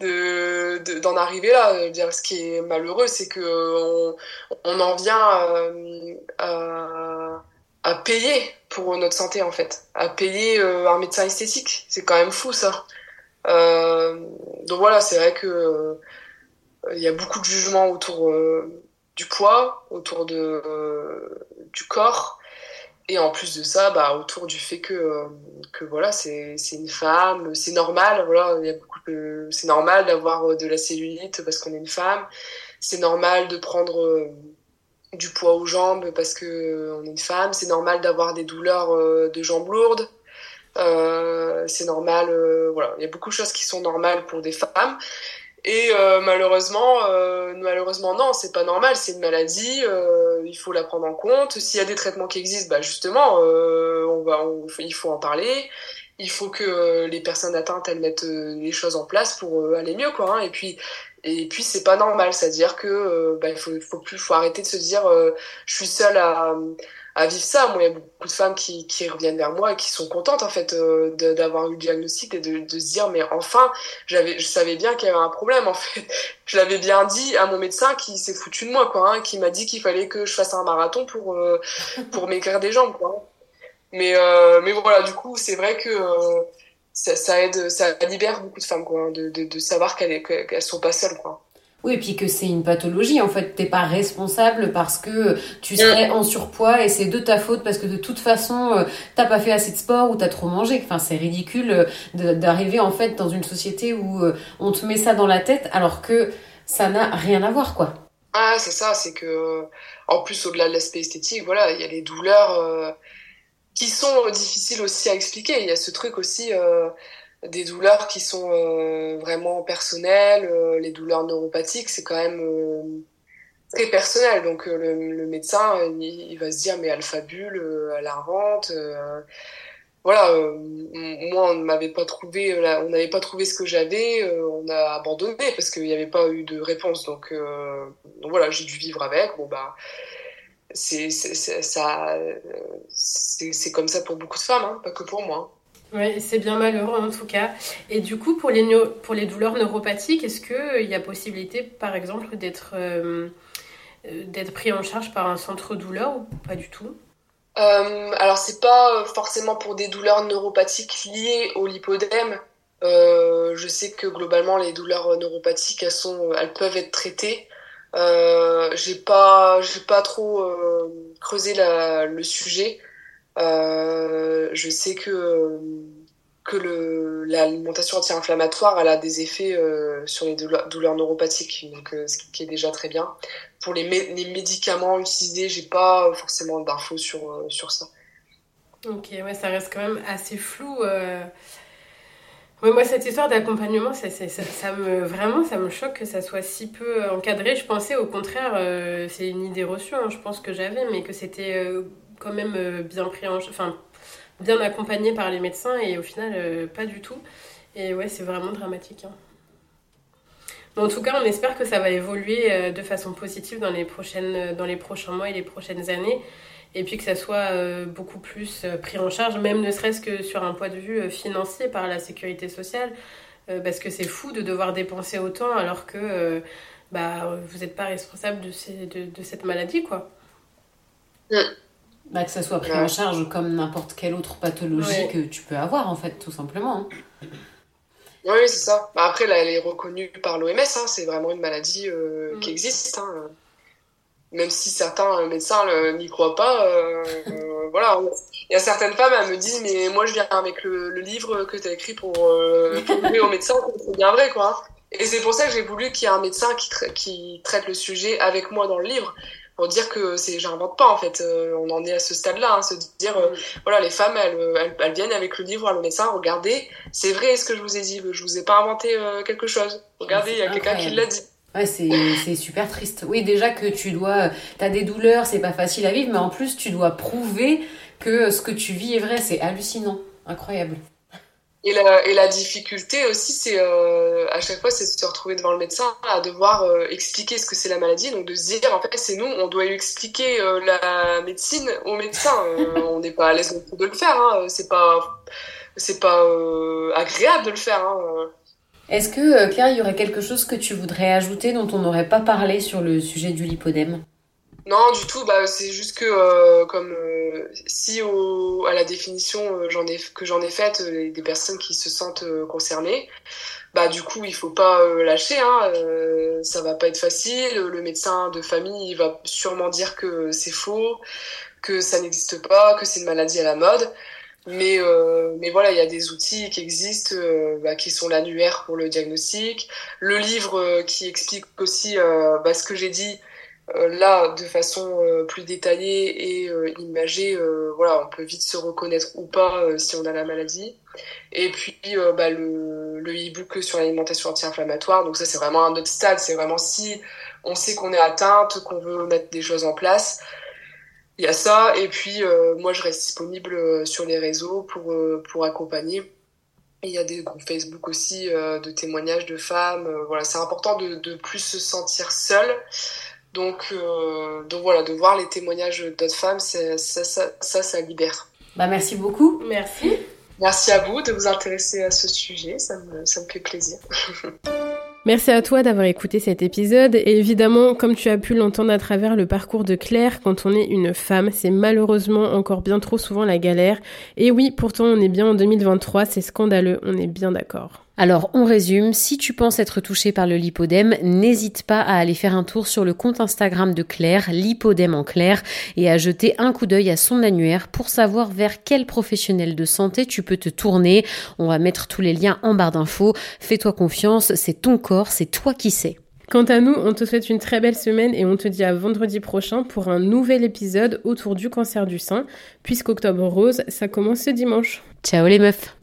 de, [laughs] de, d'en arriver là. Dire, ce qui est malheureux, c'est que on, on en vient euh, à, à, payer pour notre santé en fait, à payer un médecin esthétique. C'est quand même fou ça. donc voilà, c'est vrai que il y a beaucoup de jugements autour du poids, autour de du corps. Et en plus de ça, bah, autour du fait que, euh, que voilà, c'est une femme, c'est normal, voilà, c'est normal d'avoir euh, de la cellulite parce qu'on est une femme, c'est normal de prendre euh, du poids aux jambes parce que on est une femme, c'est normal d'avoir des douleurs de jambes lourdes, c'est normal, voilà, il y a beaucoup de choses qui sont normales pour des femmes. Et euh, malheureusement, euh, malheureusement non, c'est pas normal, c'est une maladie, euh, il faut la prendre en compte. S'il y a des traitements qui existent, bah justement, on va, il faut en parler. Il faut que les personnes atteintes elles mettent les choses en place pour aller mieux, quoi. Hein. Et puis, et puis c'est pas normal, c'est-à-dire que bah il faut, faut plus, faut arrêter de se dire, je suis seule à vivre ça. Moi, il y a beaucoup de femmes qui, reviennent vers moi et qui sont contentes en fait euh, d'avoir eu le diagnostic et de, se dire mais enfin, j'avais, je savais bien qu'il y avait un problème en fait. [laughs] Je l'avais bien dit à mon médecin qui s'est foutu de moi quoi, hein, qui m'a dit qu'il fallait que je fasse un marathon pour euh, pour m'écrire des jambes quoi. Mais euh, mais voilà, du coup, c'est vrai que euh, ça, aide, ça libère beaucoup de femmes quoi, hein, de savoir qu'elles qu'elles sont pas seules quoi. Oui, et puis que c'est une pathologie. En fait, t'es pas responsable parce que tu serais en surpoids et c'est de ta faute parce que de toute façon, euh, t'as pas fait assez de sport ou t'as trop mangé. Enfin, c'est ridicule euh, d'arriver en fait dans une société où euh, on te met ça dans la tête alors que ça n'a rien à voir, quoi. Ah, c'est ça. C'est que, en plus, au-delà de l'aspect esthétique, voilà, il y a les douleurs qui sont difficiles aussi à expliquer. Il y a ce truc aussi des douleurs qui sont euh, vraiment personnelles. Euh, les douleurs neuropathiques, c'est quand même euh, très personnel. Donc le, médecin, il, va se dire mais alpha bulle, elle invente. voilà, moi on m'avait pas trouvé, on n'avait pas trouvé ce que j'avais, on a abandonné parce qu'il n'y avait pas eu de réponse. Donc, donc voilà, j'ai dû vivre avec. Bon bah c'est ça, c'est comme ça pour beaucoup de femmes, hein, pas que pour moi. Oui, c'est bien malheureux en tout cas. Et du coup, pour les, pour les douleurs neuropathiques, est-ce qu'il euh, y a possibilité, par exemple, d'être euh, euh, d'être pris en charge par un centre douleur ou pas du tout? Euh, Alors, c'est pas forcément pour des douleurs neuropathiques liées au lipodème. je sais que globalement, les douleurs neuropathiques, elles, sont, elles peuvent être traitées. j'ai pas, pas trop creusé le sujet. Euh, je sais que que l'alimentation anti-inflammatoire elle a des effets euh, sur les douleurs, neuropathiques, donc euh, ce qui est déjà très bien. Pour les, les médicaments utilisés, j'ai pas forcément d'infos sur sur ça. Ok, ouais, ça reste quand même assez flou. moi, cette histoire d'accompagnement, ça, me vraiment, ça me choque que ça soit si peu encadré. Je pensais au contraire, c'est une idée reçue, hein, je pense que j'avais, mais que c'était quand même euh, bien pris en enfin bien accompagné par les médecins et au final euh, pas du tout. Et ouais, c'est vraiment dramatique. Hein. en tout cas, on espère que ça va évoluer euh, de façon positive dans les, prochaines, dans les prochains mois et les prochaines années. Et puis que ça soit beaucoup plus pris en charge, même ne serait-ce que sur un point de vue financier par la sécurité sociale. Parce que c'est fou de devoir dépenser autant alors que bah, vous n'êtes pas responsable de, de, cette maladie. quoi. Bah, que ça soit pris en charge comme n'importe quelle autre pathologie que tu peux avoir, en fait, tout simplement. Hein. Oui, c'est ça. Bah, après, là, elle est reconnue par l'OMS, hein, c'est vraiment une maladie euh, qui mm. existe. Hein. Même si certains médecins n'y croient pas, euh, euh, voilà. Il y a certaines femmes, elles me disent, mais moi, je viens avec le, livre que tu as écrit pour [laughs] prouver au médecin c'est bien vrai, quoi. Et c'est pour ça que j'ai voulu qu'il y ait un médecin qui, qui traite le sujet avec moi dans le livre pour dire que c'est j'invente pas en fait euh, on en est à ce stade là hein, se dire euh, voilà les femmes elles, elles, viennent avec le livre à le médecin regardez c'est vrai ce que je vous ai dit je vous ai pas inventé euh, quelque chose regardez il y a quelqu'un qui l'a dit Ouais, c'est super triste. Oui, déjà que tu dois, t'as des douleurs, c'est pas facile à vivre, mais en plus tu dois prouver que ce que tu vis est vrai. C'est hallucinant, incroyable. Et la, et la difficulté aussi, c'est euh, à chaque fois, c'est de se retrouver devant le médecin à devoir euh, expliquer ce que c'est la maladie. Donc de se dire, en fait, c'est nous, on doit lui expliquer euh, la médecine au médecin. [laughs] on n'est pas à l'aise de le faire. Hein. C'est pas, c'est pas agréable de le faire. Hein. Est-ce que Claire, il y aurait quelque chose que tu voudrais ajouter dont on n'aurait pas parlé sur le sujet du lipodème? Non, du tout. Bah, c'est juste que euh, comme euh, si au, à la définition euh, j'en ai que j'en ai faite des personnes qui se sentent concernées, bah du coup il faut pas lâcher. Hein, ça va pas être facile. Le médecin de famille il va sûrement dire que c'est faux, que ça n'existe pas, que c'est une maladie à la mode. Mais, mais voilà, il y a des outils qui existent, bah, qui sont l'annuaire pour le diagnostic, le livre qui explique aussi bah, ce que j'ai dit, euh, là, de façon euh, plus détaillée et euh, imagée, voilà, on peut vite se reconnaître ou pas si on a la maladie. Et puis bah, le, le e-book sur l'alimentation anti-inflammatoire. Donc ça, c'est vraiment un autre stade. C'est vraiment si on sait qu'on est atteinte, qu'on veut mettre des choses en place. Il y a ça. Et puis moi, je reste disponible sur les réseaux pour pour accompagner. il y a des groupes Facebook aussi de témoignages de femmes. voilà, c'est important de de plus se sentir seul donc, euh, donc voilà, de voir les témoignages d'autres femmes, ça, ça, ça, ça, libère. Bah, merci beaucoup. Merci. Merci à vous de vous intéresser à ce sujet, ça me, ça me fait plaisir. [laughs] Merci à toi d'avoir écouté cet épisode et évidemment, comme tu as pu l'entendre à travers le parcours de Claire, quand on est une femme, c'est malheureusement encore bien trop souvent la galère. Et oui, pourtant on est bien en 2023, c'est scandaleux, on est bien d'accord. Alors on résume, si tu penses être touché par le lipodème, n'hésite pas à aller faire un tour sur le compte Instagram de Claire, lipodème en clair, et à jeter un coup d'œil à son annuaire pour savoir vers quel professionnel de santé tu peux te tourner. On va mettre tous les liens en barre d'infos. Fais-toi confiance, c'est ton corps, c'est toi qui sais. Quant à nous, on te souhaite une très belle semaine et on te dit à vendredi prochain pour un nouvel épisode autour du cancer du sein, puisqu'Octobre Rose, ça commence ce dimanche. Ciao les meufs